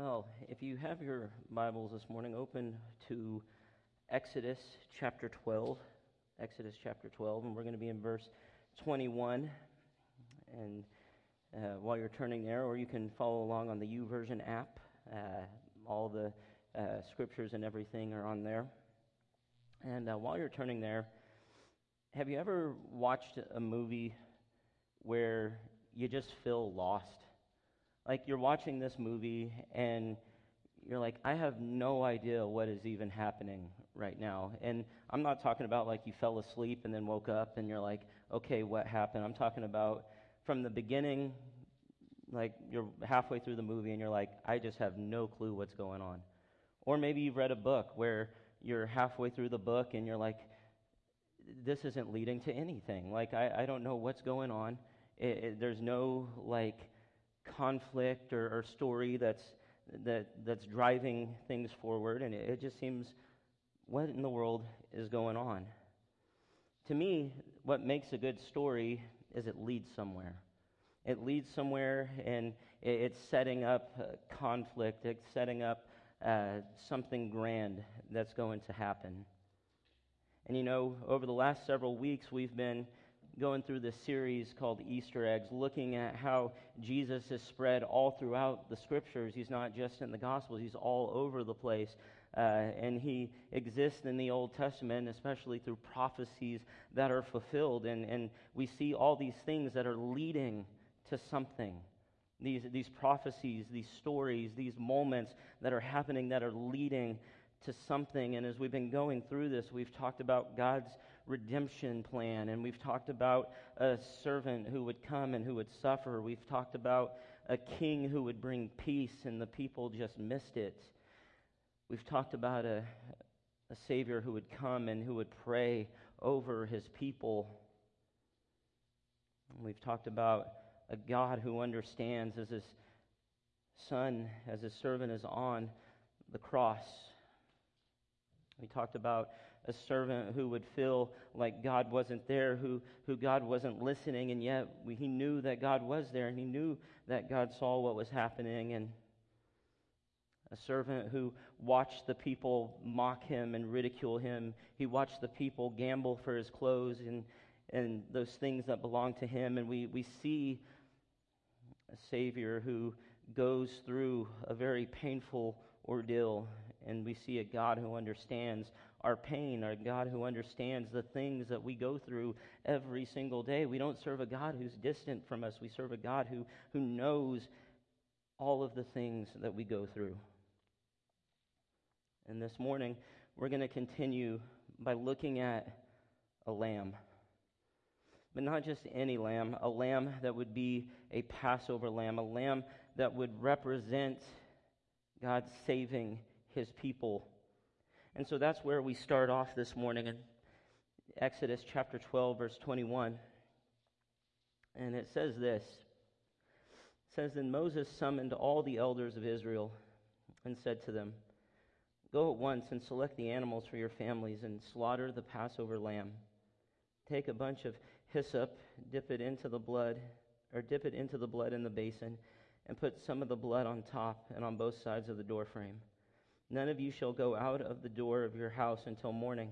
Well, if you have your Bibles this morning, open to Exodus chapter 12. Exodus chapter 12, and we're going to be in verse 21. And uh, while you're turning there, or you can follow along on the YouVersion app, uh, all the uh, scriptures and everything are on there. And uh, while you're turning there, have you ever watched a movie where you just feel lost? Like you're watching this movie and you're like, I have no idea what is even happening right now. And I'm not talking about like you fell asleep and then woke up and you're like, okay, what happened? I'm talking about from the beginning, like you're halfway through the movie and you're like, I just have no clue what's going on. Or maybe you've read a book where you're halfway through the book and you're like, this isn't leading to anything. Like, I, I don't know what's going on. It, it, there's no, like, conflict or, or story that's, that, that's driving things forward, and it, it just seems what in the world is going on? To me, what makes a good story is it leads somewhere. It leads somewhere, and it's setting up conflict, it's setting up uh, something grand that's going to happen. And you know, over the last several weeks, we've been going through this series called Easter eggs, looking at how Jesus is spread all throughout the scriptures. He's not just in the Gospels, he's all over the place. Uh, and he exists in the Old Testament, especially through prophecies that are fulfilled. And, and we see all these things that are leading to something. These, these prophecies, these stories, these moments that are happening that are leading to something. And as we've been going through this, we've talked about God's redemption plan, and we've talked about a servant who would come and who would suffer. We've talked about a king who would bring peace, and the people just missed it. We've talked about a, a Savior who would come and who would pray over his people. And we've talked about a God who understands as his son, as his servant is on the cross we talked about a servant who would feel like God wasn't there, who, who God wasn't listening, and yet we, he knew that God was there, and he knew that God saw what was happening. And a servant who watched the people mock him and ridicule him. He watched the people gamble for his clothes and, and those things that belong to him. And we, we see a Savior who goes through a very painful ordeal, and we see a God who understands our pain, our God who understands the things that we go through every single day. We don't serve a God who's distant from us, we serve a God who, who knows all of the things that we go through. And this morning, we're going to continue by looking at a lamb but not just any lamb, a lamb that would be a Passover lamb, a lamb that would represent God saving his people. And so that's where we start off this morning in Exodus chapter 12, verse 21. And it says this It says, Then Moses summoned all the elders of Israel and said to them, Go at once and select the animals for your families and slaughter the Passover lamb. Take a bunch of hyssop, dip it into the blood, or dip it into the blood in the basin, and put some of the blood on top and on both sides of the doorframe. None of you shall go out of the door of your house until morning.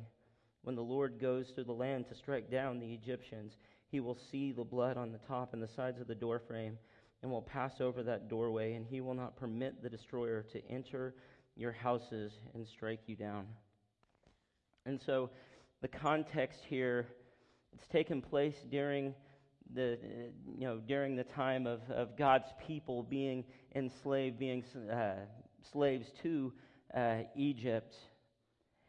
When the Lord goes through the land to strike down the Egyptians, he will see the blood on the top and the sides of the doorframe, and will pass over that doorway, and he will not permit the destroyer to enter your houses and strike you down. And so the context here it's taken place during the, you know, during the time of, of God's people being enslaved, being uh, slaves to uh, Egypt.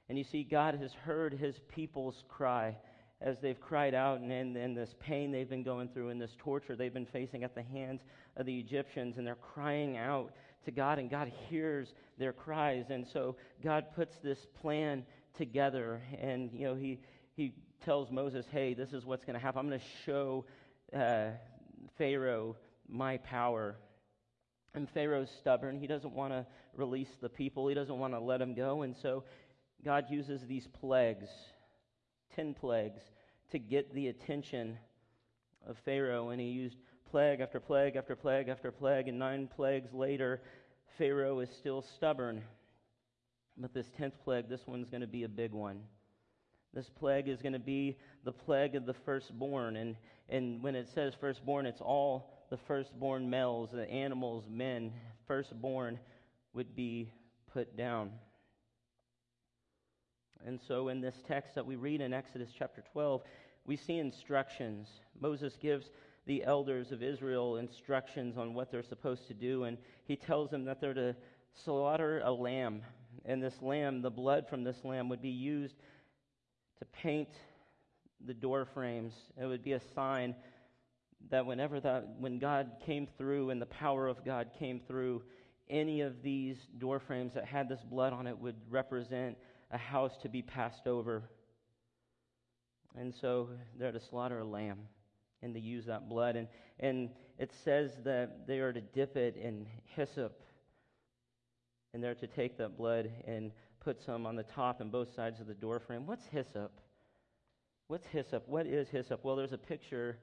And you see, God has heard his people's cry as they've cried out and, and, this pain they've been going through and this torture they've been facing at the hands of the Egyptians. And they're crying out to God, and God hears their cries. And so God puts this plan together. And, you know, he, he tells Moses, hey, this is what's going to happen. I'm going to show uh, Pharaoh my power. And Pharaoh's stubborn. He doesn't want to release the people, he doesn't want to let them go. And so God uses these plagues, 10 plagues, to get the attention of Pharaoh. And he used plague after plague after plague after plague. And nine plagues later, Pharaoh is still stubborn. But this 10th plague, this one's going to be a big one. This plague is going to be the plague of the firstborn. And, and when it says firstborn, it's all the firstborn males, the animals, men, firstborn would be put down. And so in this text that we read in Exodus chapter 12, we see instructions. Moses gives the elders of Israel instructions on what they're supposed to do, and he tells them that they're to slaughter a lamb. And this lamb, the blood from this lamb, would be used to paint the door frames. It would be a sign that whenever that when God came through and the power of God came through, any of these door frames that had this blood on it would represent a house to be passed over. And so they're to slaughter a lamb and to use that blood. And, and it says that they are to dip it in hyssop. And they're to take that blood and put some on the top and both sides of the door frame. What's hyssop? What's hyssop? What is hyssop? Well, there's a picture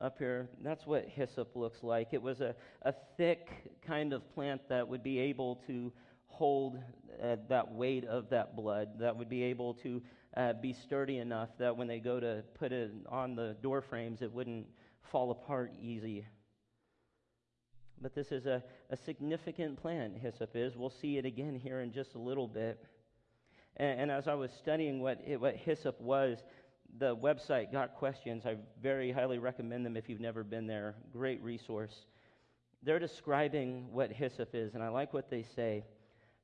up here. That's what hyssop looks like. It was a, a thick kind of plant that would be able to hold uh, that weight of that blood, that would be able to uh, be sturdy enough that when they go to put it on the door frames, it wouldn't fall apart easy. But this is a, a significant plant, hyssop is. We'll see it again here in just a little bit. And, and as I was studying what, it, what hyssop was, the website got questions. I very highly recommend them if you've never been there. Great resource. They're describing what hyssop is, and I like what they say.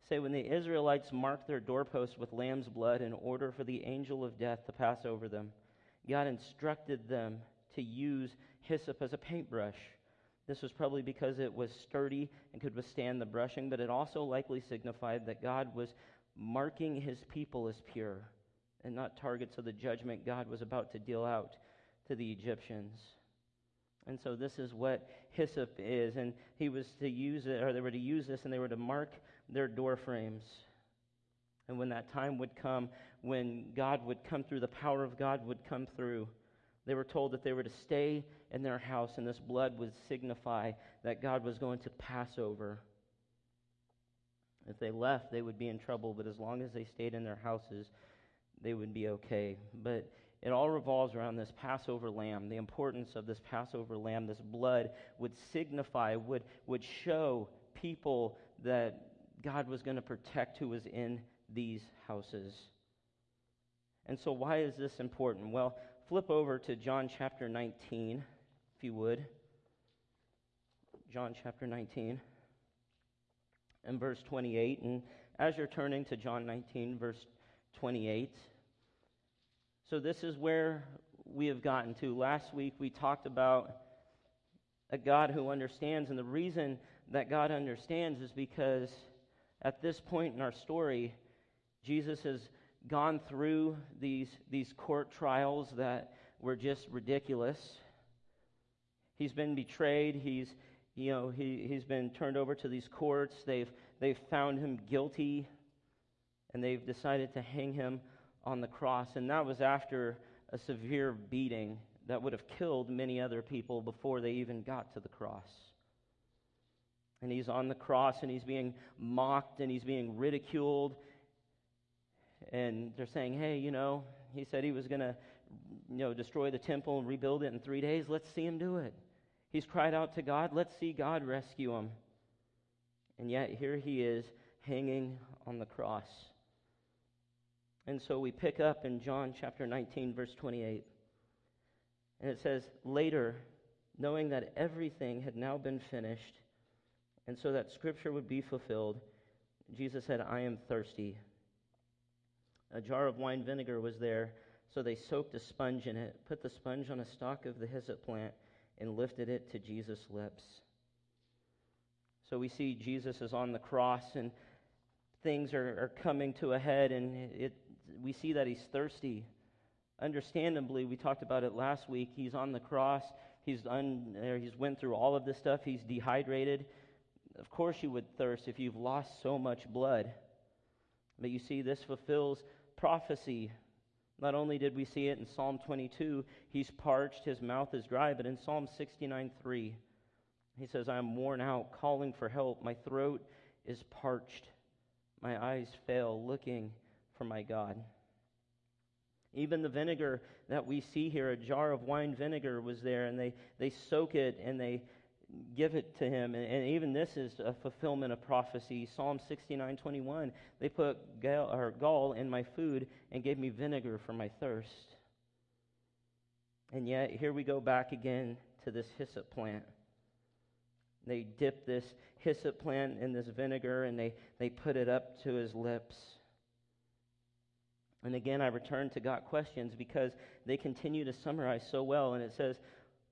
Say, when the Israelites marked their doorposts with lamb's blood in order for the angel of death to pass over them, God instructed them to use hyssop as a paintbrush. This was probably because it was sturdy and could withstand the brushing, but it also likely signified that God was marking his people as pure and not targets of the judgment God was about to deal out to the Egyptians. And so this is what hyssop is. And he was to use it, or they were to use this, and they were to mark their door frames. And when that time would come, when God would come through, the power of God would come through, they were told that they were to stay in their house, and this blood would signify that God was going to pass over. If they left, they would be in trouble, but as long as they stayed in their houses, they would be okay. But it all revolves around this Passover lamb. The importance of this Passover lamb, this blood, would signify, would, would show people that God was going to protect who was in these houses. And so, why is this important? Well, flip over to John chapter 19, if you would. John chapter 19 and verse 28. And as you're turning to John 19, verse 28, so, this is where we have gotten to. Last week, we talked about a God who understands, and the reason that God understands is because at this point in our story, Jesus has gone through these, these court trials that were just ridiculous. He's been betrayed. He's, you know, he, he's been turned over to these courts. They've, they've found him guilty, and they've decided to hang him on the cross, and that was after a severe beating that would have killed many other people before they even got to the cross. And he's on the cross and he's being mocked and he's being ridiculed. And they're saying, hey, you know, he said he was going to, you know, destroy the temple and rebuild it in three days. Let's see him do it. He's cried out to God. Let's see God rescue him. And yet here he is hanging on the cross. And so we pick up in John chapter 19, verse 28. And it says, Later, knowing that everything had now been finished, and so that scripture would be fulfilled, Jesus said, I am thirsty. A jar of wine vinegar was there, so they soaked a sponge in it, put the sponge on a stalk of the hyssop plant, and lifted it to Jesus' lips. So we see Jesus is on the cross, and things are, are coming to a head, and it, we see that he's thirsty. Understandably, we talked about it last week. He's on the cross. He's un, he's went through all of this stuff. He's dehydrated. Of course, you would thirst if you've lost so much blood. But you see, this fulfills prophecy. Not only did we see it in Psalm 22, he's parched, his mouth is dry, but in Psalm 69 3, he says, I am worn out, calling for help. My throat is parched. My eyes fail looking for my God. Even the vinegar that we see here, a jar of wine vinegar was there, and they, they soak it and they give it to him. And, and even this is a fulfillment of prophecy. Psalm 69 21, they put gall, or gall in my food and gave me vinegar for my thirst. And yet, here we go back again to this hyssop plant. They dip this hyssop plant in this vinegar and they, they put it up to his lips. And again, I return to Got Questions because they continue to summarize so well. And it says,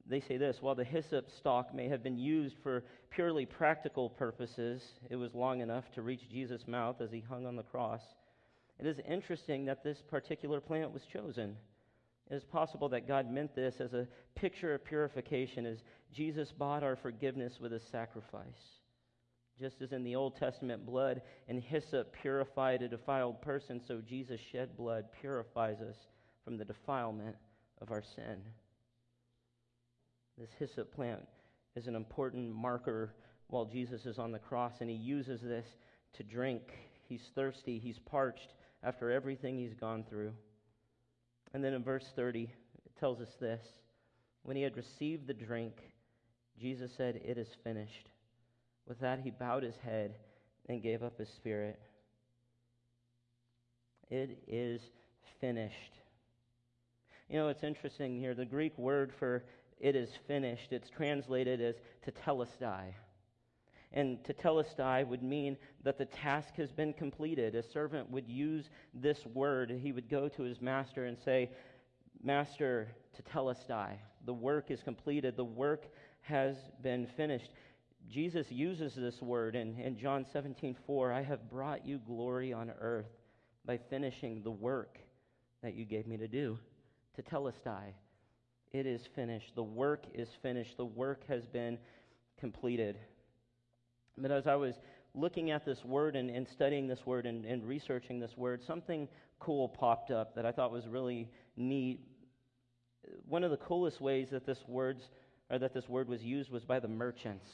they say this while the hyssop stalk may have been used for purely practical purposes, it was long enough to reach Jesus' mouth as he hung on the cross. It is interesting that this particular plant was chosen. It is possible that God meant this as a picture of purification, as Jesus bought our forgiveness with a sacrifice. Just as in the Old Testament, blood and hyssop purified a defiled person, so Jesus' shed blood purifies us from the defilement of our sin. This hyssop plant is an important marker while Jesus is on the cross, and he uses this to drink. He's thirsty, he's parched after everything he's gone through. And then in verse 30, it tells us this When he had received the drink, Jesus said, It is finished. With that, he bowed his head and gave up his spirit. It is finished. You know, it's interesting here. The Greek word for it is finished, it's translated as tetelestai. And tetelestai would mean that the task has been completed. A servant would use this word. He would go to his master and say, Master, tetelestai, the work is completed. The work has been finished. Jesus uses this word in, in John 17, 4. I have brought you glory on earth by finishing the work that you gave me to do. Tetelestai. It is finished. The work is finished. The work has been completed. But as I was looking at this word and, and studying this word and, and researching this word, something cool popped up that I thought was really neat. One of the coolest ways that this words or that this word was used was by the merchants.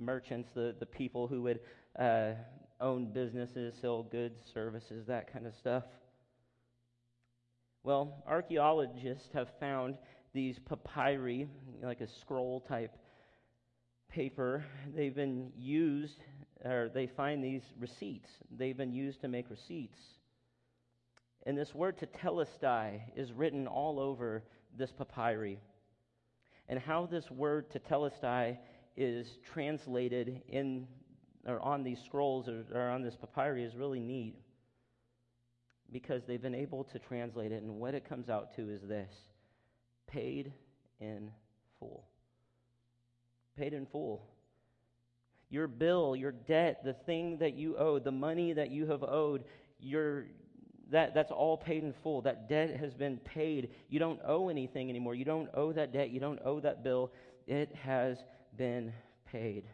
Merchants, the, the people who would uh, own businesses, sell goods, services, that kind of stuff. Well, archaeologists have found these papyri, like a scroll type paper. They've been used, or they find these receipts. They've been used to make receipts. And this word tetelestai is written all over this papyri. And how this word tetelestai is translated in or on these scrolls or, or on this papyri is really neat because they've been able to translate it. And what it comes out to is this paid in full. Paid in full. Your bill, your debt, the thing that you owe, the money that you have owed, your, that, that's all paid in full. That debt has been paid. You don't owe anything anymore. You don't owe that debt. You don't owe that bill. It has been paid.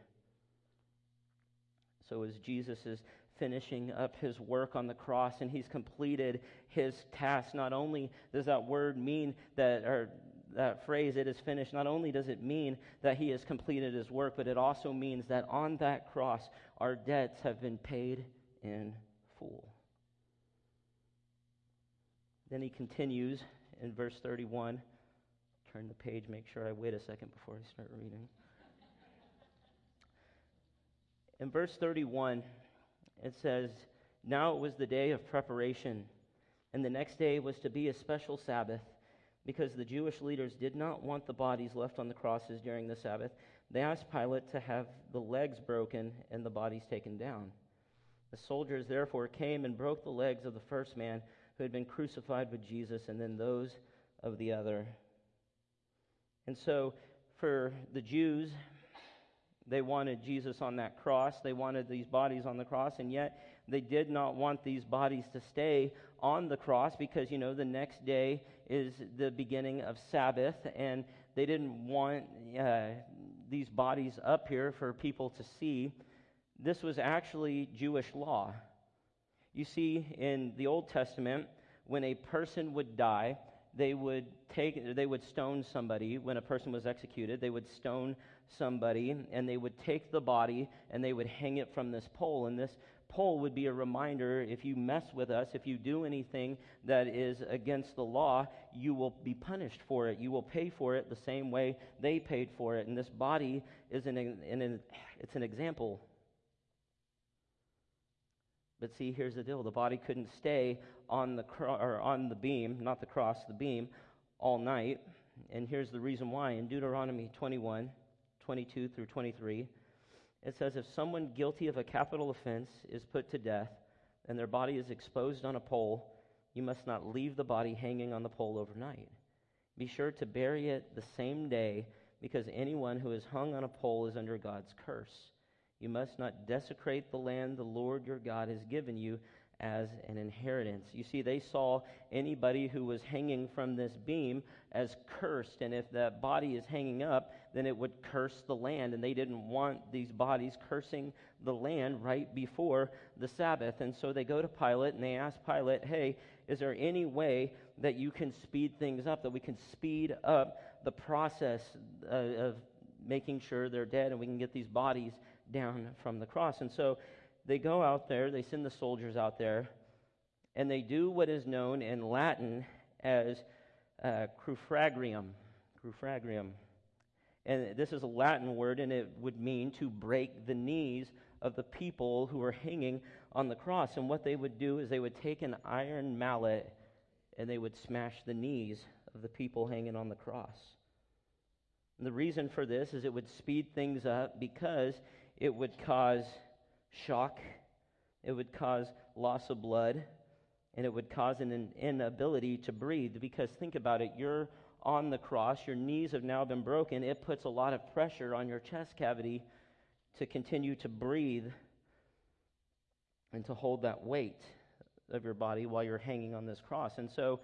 So, as Jesus is finishing up his work on the cross and he's completed his task. Not only does that word mean that, or that phrase, it is finished, not only does it mean that he has completed his work, but it also means that on that cross, our debts have been paid in full. Then he continues in verse 31. Turn the page, make sure I wait a second before I start reading. In verse 31, it says, Now it was the day of preparation, and the next day was to be a special Sabbath, because the Jewish leaders did not want the bodies left on the crosses during the Sabbath. They asked Pilate to have the legs broken and the bodies taken down. The soldiers therefore came and broke the legs of the first man who had been crucified with Jesus, and then those of the other. And so, for the Jews, they wanted Jesus on that cross. They wanted these bodies on the cross, and yet they did not want these bodies to stay on the cross because, you know, the next day is the beginning of Sabbath, and they didn't want uh, these bodies up here for people to see. This was actually Jewish law. You see, in the Old Testament, when a person would die, they would take they would stone somebody when a person was executed they would stone somebody, and they would take the body and they would hang it from this pole. And this pole would be a reminder if you mess with us, if you do anything that is against the law, you will be punished for it. You will pay for it the same way they paid for it. And this body is an, an, it's an example. But see, here's the deal: the body couldn't stay on the cro- or on the beam, not the cross, the beam, all night. And here's the reason why. In Deuteronomy 21, 22 through 23, it says, If someone guilty of a capital offense is put to death, and their body is exposed on a pole, you must not leave the body hanging on the pole overnight. Be sure to bury it the same day, because anyone who is hung on a pole is under God's curse. You must not desecrate the land the Lord your God has given you as an inheritance. You see, they saw anybody who was hanging from this beam as cursed, and if that body is hanging up, then it would curse the land, and they didn't want these bodies cursing the land right before the Sabbath. And so they go to Pilate and they ask Pilate, hey, is there any way that you can speed things up, that we can speed up the process uh, of making sure they're dead and we can get these bodies down from the cross? And so they go out there, they send the soldiers out there, and they do what is known in Latin as uh, crurifragium. Crurifragium. And this is a Latin word, and it would mean to break the knees of the people who were hanging on the cross. And what they would do is they would take an iron mallet and they would smash the knees of the people hanging on the cross. And the reason for this is it would speed things up because it would cause shock, it would cause loss of blood, and it would cause an inability to breathe. Because think about it, you're on the cross, your knees have now been broken. It puts a lot of pressure on your chest cavity to continue to breathe and to hold that weight of your body while you're hanging on this cross. And so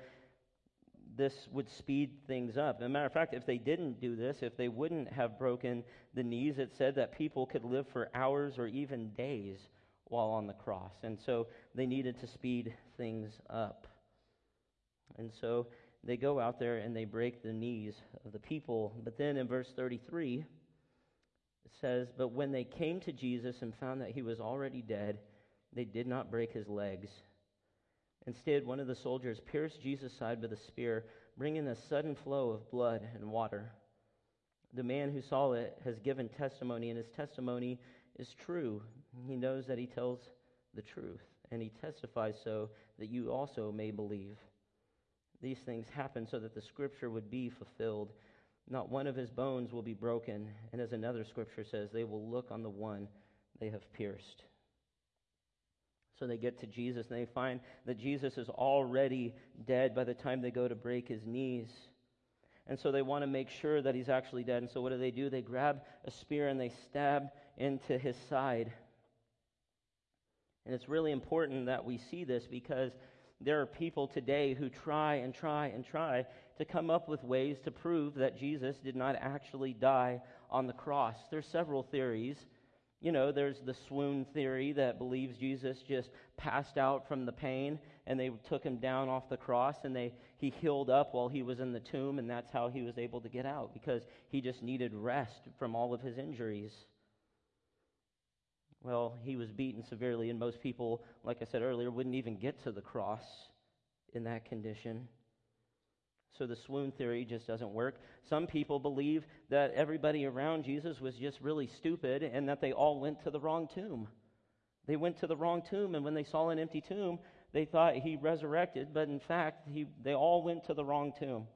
this would speed things up. As a matter of fact, if they didn't do this, if they wouldn't have broken the knees, it said that people could live for hours or even days while on the cross. And so they needed to speed things up. And so they go out there and they break the knees of the people. But then in verse 33, it says, But when they came to Jesus and found that he was already dead, they did not break his legs. Instead, one of the soldiers pierced Jesus' side with a spear, bringing a sudden flow of blood and water. The man who saw it has given testimony, and his testimony is true. He knows that he tells the truth, and he testifies so that you also may believe. These things happen so that the scripture would be fulfilled. Not one of his bones will be broken, and as another scripture says, they will look on the one they have pierced. So they get to Jesus and they find that Jesus is already dead by the time they go to break his knees. And so they want to make sure that he's actually dead. And so what do they do? They grab a spear and they stab into his side. And it's really important that we see this because there are people today who try and try and try to come up with ways to prove that Jesus did not actually die on the cross. There's several theories you know, there's the swoon theory that believes Jesus just passed out from the pain and they took him down off the cross and they he healed up while he was in the tomb and that's how he was able to get out because he just needed rest from all of his injuries. Well, he was beaten severely and most people, like I said earlier, wouldn't even get to the cross in that condition. So the swoon theory just doesn't work. Some people believe that everybody around Jesus was just really stupid and that they all went to the wrong tomb. They went to the wrong tomb, and when they saw an empty tomb, they thought he resurrected, but in fact, he, they all went to the wrong tomb.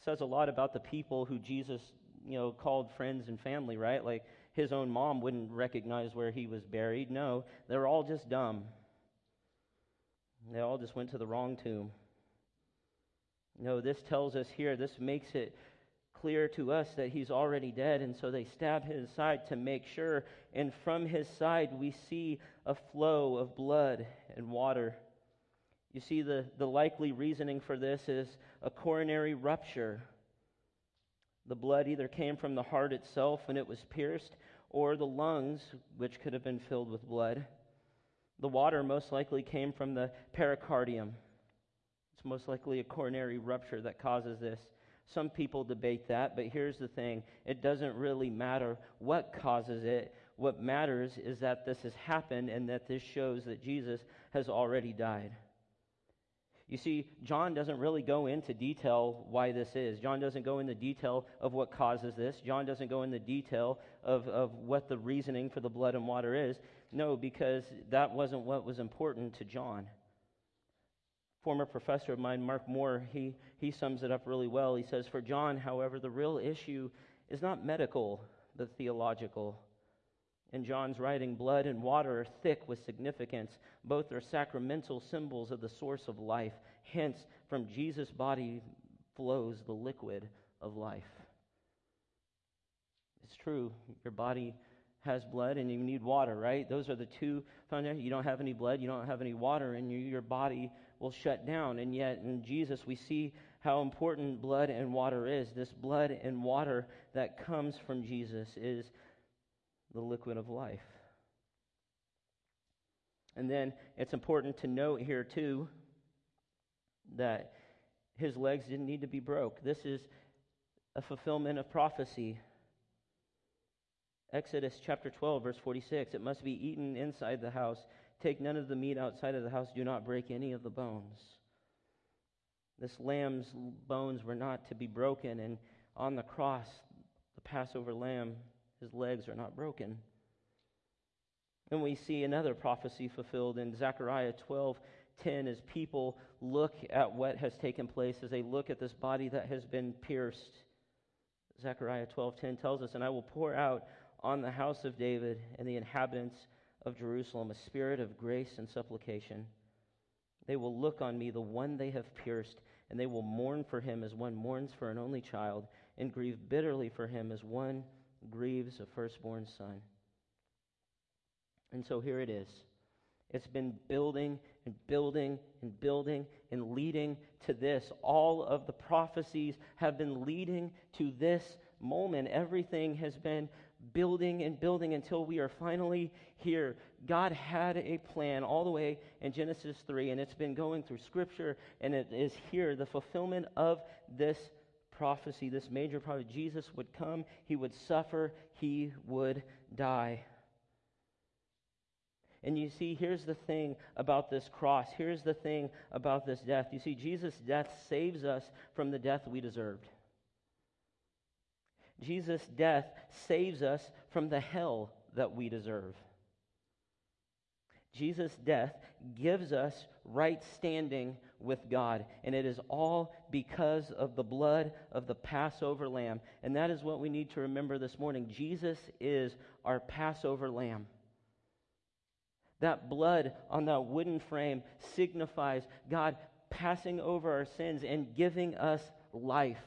It says a lot about the people who Jesus, you know, called friends and family, right? Like his own mom wouldn't recognize where he was buried. No, they were all just dumb. They all just went to the wrong tomb. No, this tells us here, this makes it clear to us that he's already dead, and so they stab his side to make sure. And from his side, we see a flow of blood and water. You see, the, the likely reasoning for this is a coronary rupture. The blood either came from the heart itself when it was pierced, or the lungs, which could have been filled with blood. The water most likely came from the pericardium most likely a coronary rupture that causes this. Some people debate that, but here's the thing it doesn't really matter what causes it. What matters is that this has happened and that this shows that Jesus has already died. You see, John doesn't really go into detail why this is. John doesn't go into detail of what causes this. John doesn't go into detail of, of what the reasoning for the blood and water is. No, because that wasn't what was important to John. Former professor of mine, Mark Moore, he, he sums it up really well. He says, For John, however, the real issue is not medical, but theological. In John's writing, blood and water are thick with significance. Both are sacramental symbols of the source of life. Hence, from Jesus' body flows the liquid of life. It's true, your body has blood and you need water, right? Those are the two foundations. You don't have any blood, you don't have any water, and you, your body will shut down. And yet, in Jesus, we see how important blood and water is. This blood and water that comes from Jesus is the liquid of life. And then it's important to note here, too, that his legs didn't need to be broke. This is a fulfillment of prophecy. Exodus chapter 12, verse 46 It must be eaten inside the house. Take none of the meat outside of the house. Do not break any of the bones. This lamb's bones were not to be broken, and on the cross, the Passover lamb his legs are not broken. And we see another prophecy fulfilled in Zechariah 12 10 as people look at what has taken place, as they look at this body that has been pierced. Zechariah 12:10 tells us, "And I will pour out on the house of David and the inhabitants of Jerusalem a spirit of grace and supplication. They will look on me, the one they have pierced, and they will mourn for him as one mourns for an only child, and grieve bitterly for him as one grieves a firstborn son. And so here it is. It's been building and building and building and leading to this. All of the prophecies have been leading to this moment. Everything has been building and building until we are finally here. God had a plan all the way in Genesis 3, and it's been going through Scripture, and it is here, the fulfillment of this prophecy, this major prophecy. Jesus would come, he would suffer, he would die. And you see, here's the thing about this cross. Here's the thing about this death. You see, Jesus' death saves us from the death we deserved. Jesus' death saves us from the hell that we deserve. Jesus' death gives us right standing with God. And it is all because of the blood of the Passover lamb. And that is what we need to remember this morning. Jesus is our Passover lamb. That blood on that wooden frame signifies God passing over our sins and giving us life.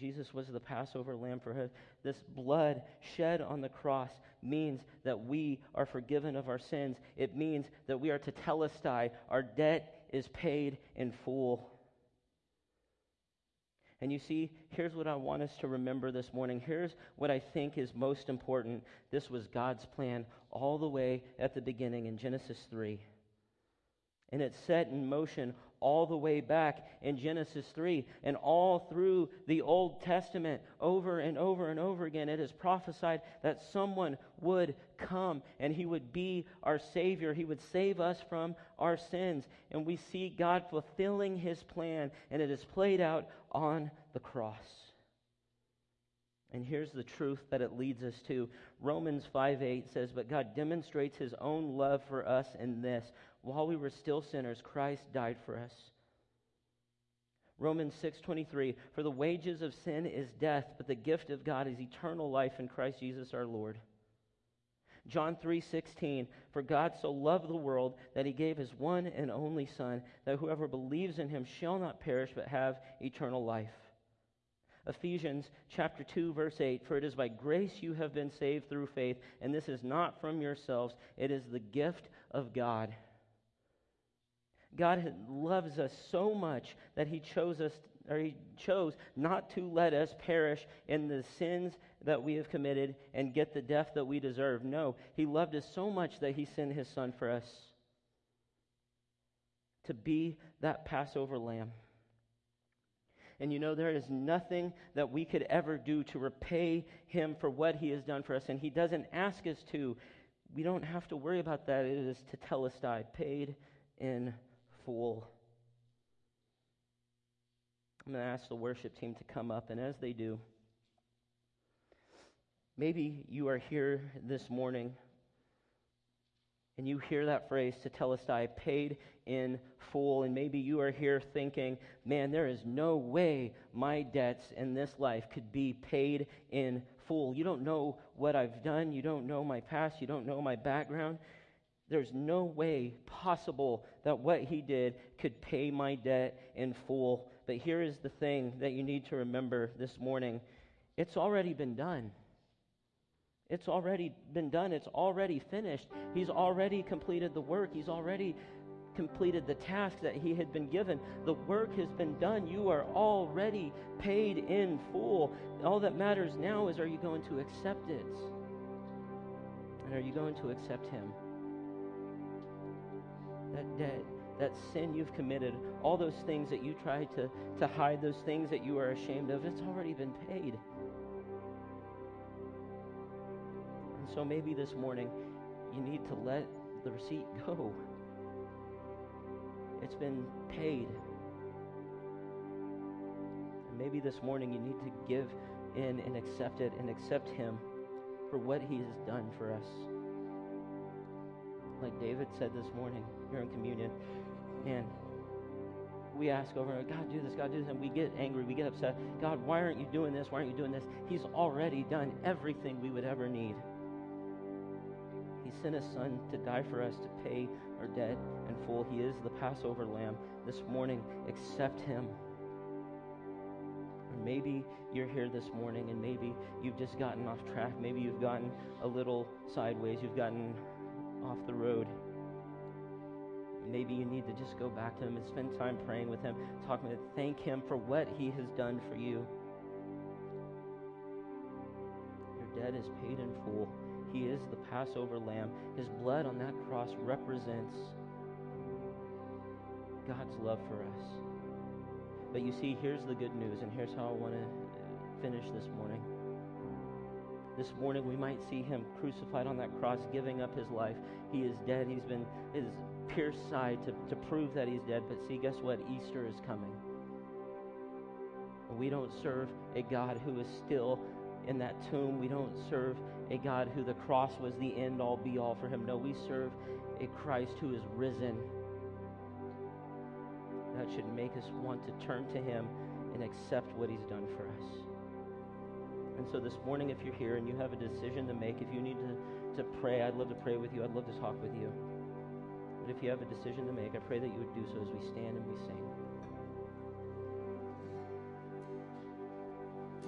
Jesus was the Passover lamb for us. This blood shed on the cross means that we are forgiven of our sins. It means that we are tetelestai. Our debt is paid in full. And you see, here's what I want us to remember this morning. Here's what I think is most important. This was God's plan all the way at the beginning in Genesis 3. And it set in motion all the way back in Genesis 3 and all through the Old Testament, over and over and over again. It is prophesied that someone would come and he would be our Savior. He would save us from our sins. And we see God fulfilling his plan, and it is played out on the cross. And here's the truth that it leads us to. Romans 5 8 says, But God demonstrates his own love for us in this while we were still sinners, Christ died for us. Romans 6:23 For the wages of sin is death, but the gift of God is eternal life in Christ Jesus our Lord. John 3:16 For God so loved the world that he gave his one and only son that whoever believes in him shall not perish but have eternal life. Ephesians chapter 2 verse 8 For it is by grace you have been saved through faith and this is not from yourselves it is the gift of God. God loves us so much that he chose us or he chose not to let us perish in the sins that we have committed and get the death that we deserve. No, he loved us so much that he sent his son for us to be that Passover lamb. And you know, there is nothing that we could ever do to repay him for what he has done for us. And he doesn't ask us to. We don't have to worry about that. It is to tell us I paid in full. I'm going to ask the worship team to come up, and as they do, maybe you are here this morning and you hear that phrase tetelestai paid in full, and maybe you are here thinking, man, there is no way my debts in this life could be paid in full. You don't know what I've done, you don't know my past, you don't know my background. There's no way possible that what he did could pay my debt in full. But here is the thing that you need to remember this morning it's already been done. It's already been done. It's already finished. He's already completed the work. He's already completed the task that he had been given. The work has been done. You are already paid in full. All that matters now is are you going to accept it? And are you going to accept him? That debt, that sin you've committed, all those things that you try to, to hide, those things that you are ashamed of, it's already been paid. And so maybe this morning you need to let the receipt go. It's been paid. And maybe this morning you need to give in and accept it and accept Him for what He has done for us. Like David said this morning in communion, And we ask over, God, do this, God, do this, and we get angry, we get upset. God, why aren't you doing this? Why aren't you doing this? He's already done everything we would ever need. He sent his son to die for us, to pay our debt in full. He is the Passover lamb. This morning, accept him. Or maybe you're here this morning and maybe you've just gotten off track. Maybe you've gotten a little sideways. You've gotten off the road. Maybe you need to just go back to him and spend time praying with him, talking to him, thank him for what he has done for you. Your debt is paid in full. He is the Passover lamb. His blood on that cross represents God's love for us. But you see, here's the good news, and here's how I want to finish this morning. This morning, we might see him crucified on that cross, giving up his life. He is dead. He's been his pierced side to, to prove that he's dead. But see, guess what? Easter is coming. We don't serve a God who is still in that tomb. We don't serve a God who the cross was the end all be all for him. No, we serve a Christ who is risen. That should make us want to turn to him and accept what he's done for us. And so this morning, if you're here and you have a decision to make, if you need to, to pray, I'd love to pray with you. I'd love to talk with you. But if you have a decision to make, I pray that you would do so as we stand and we sing.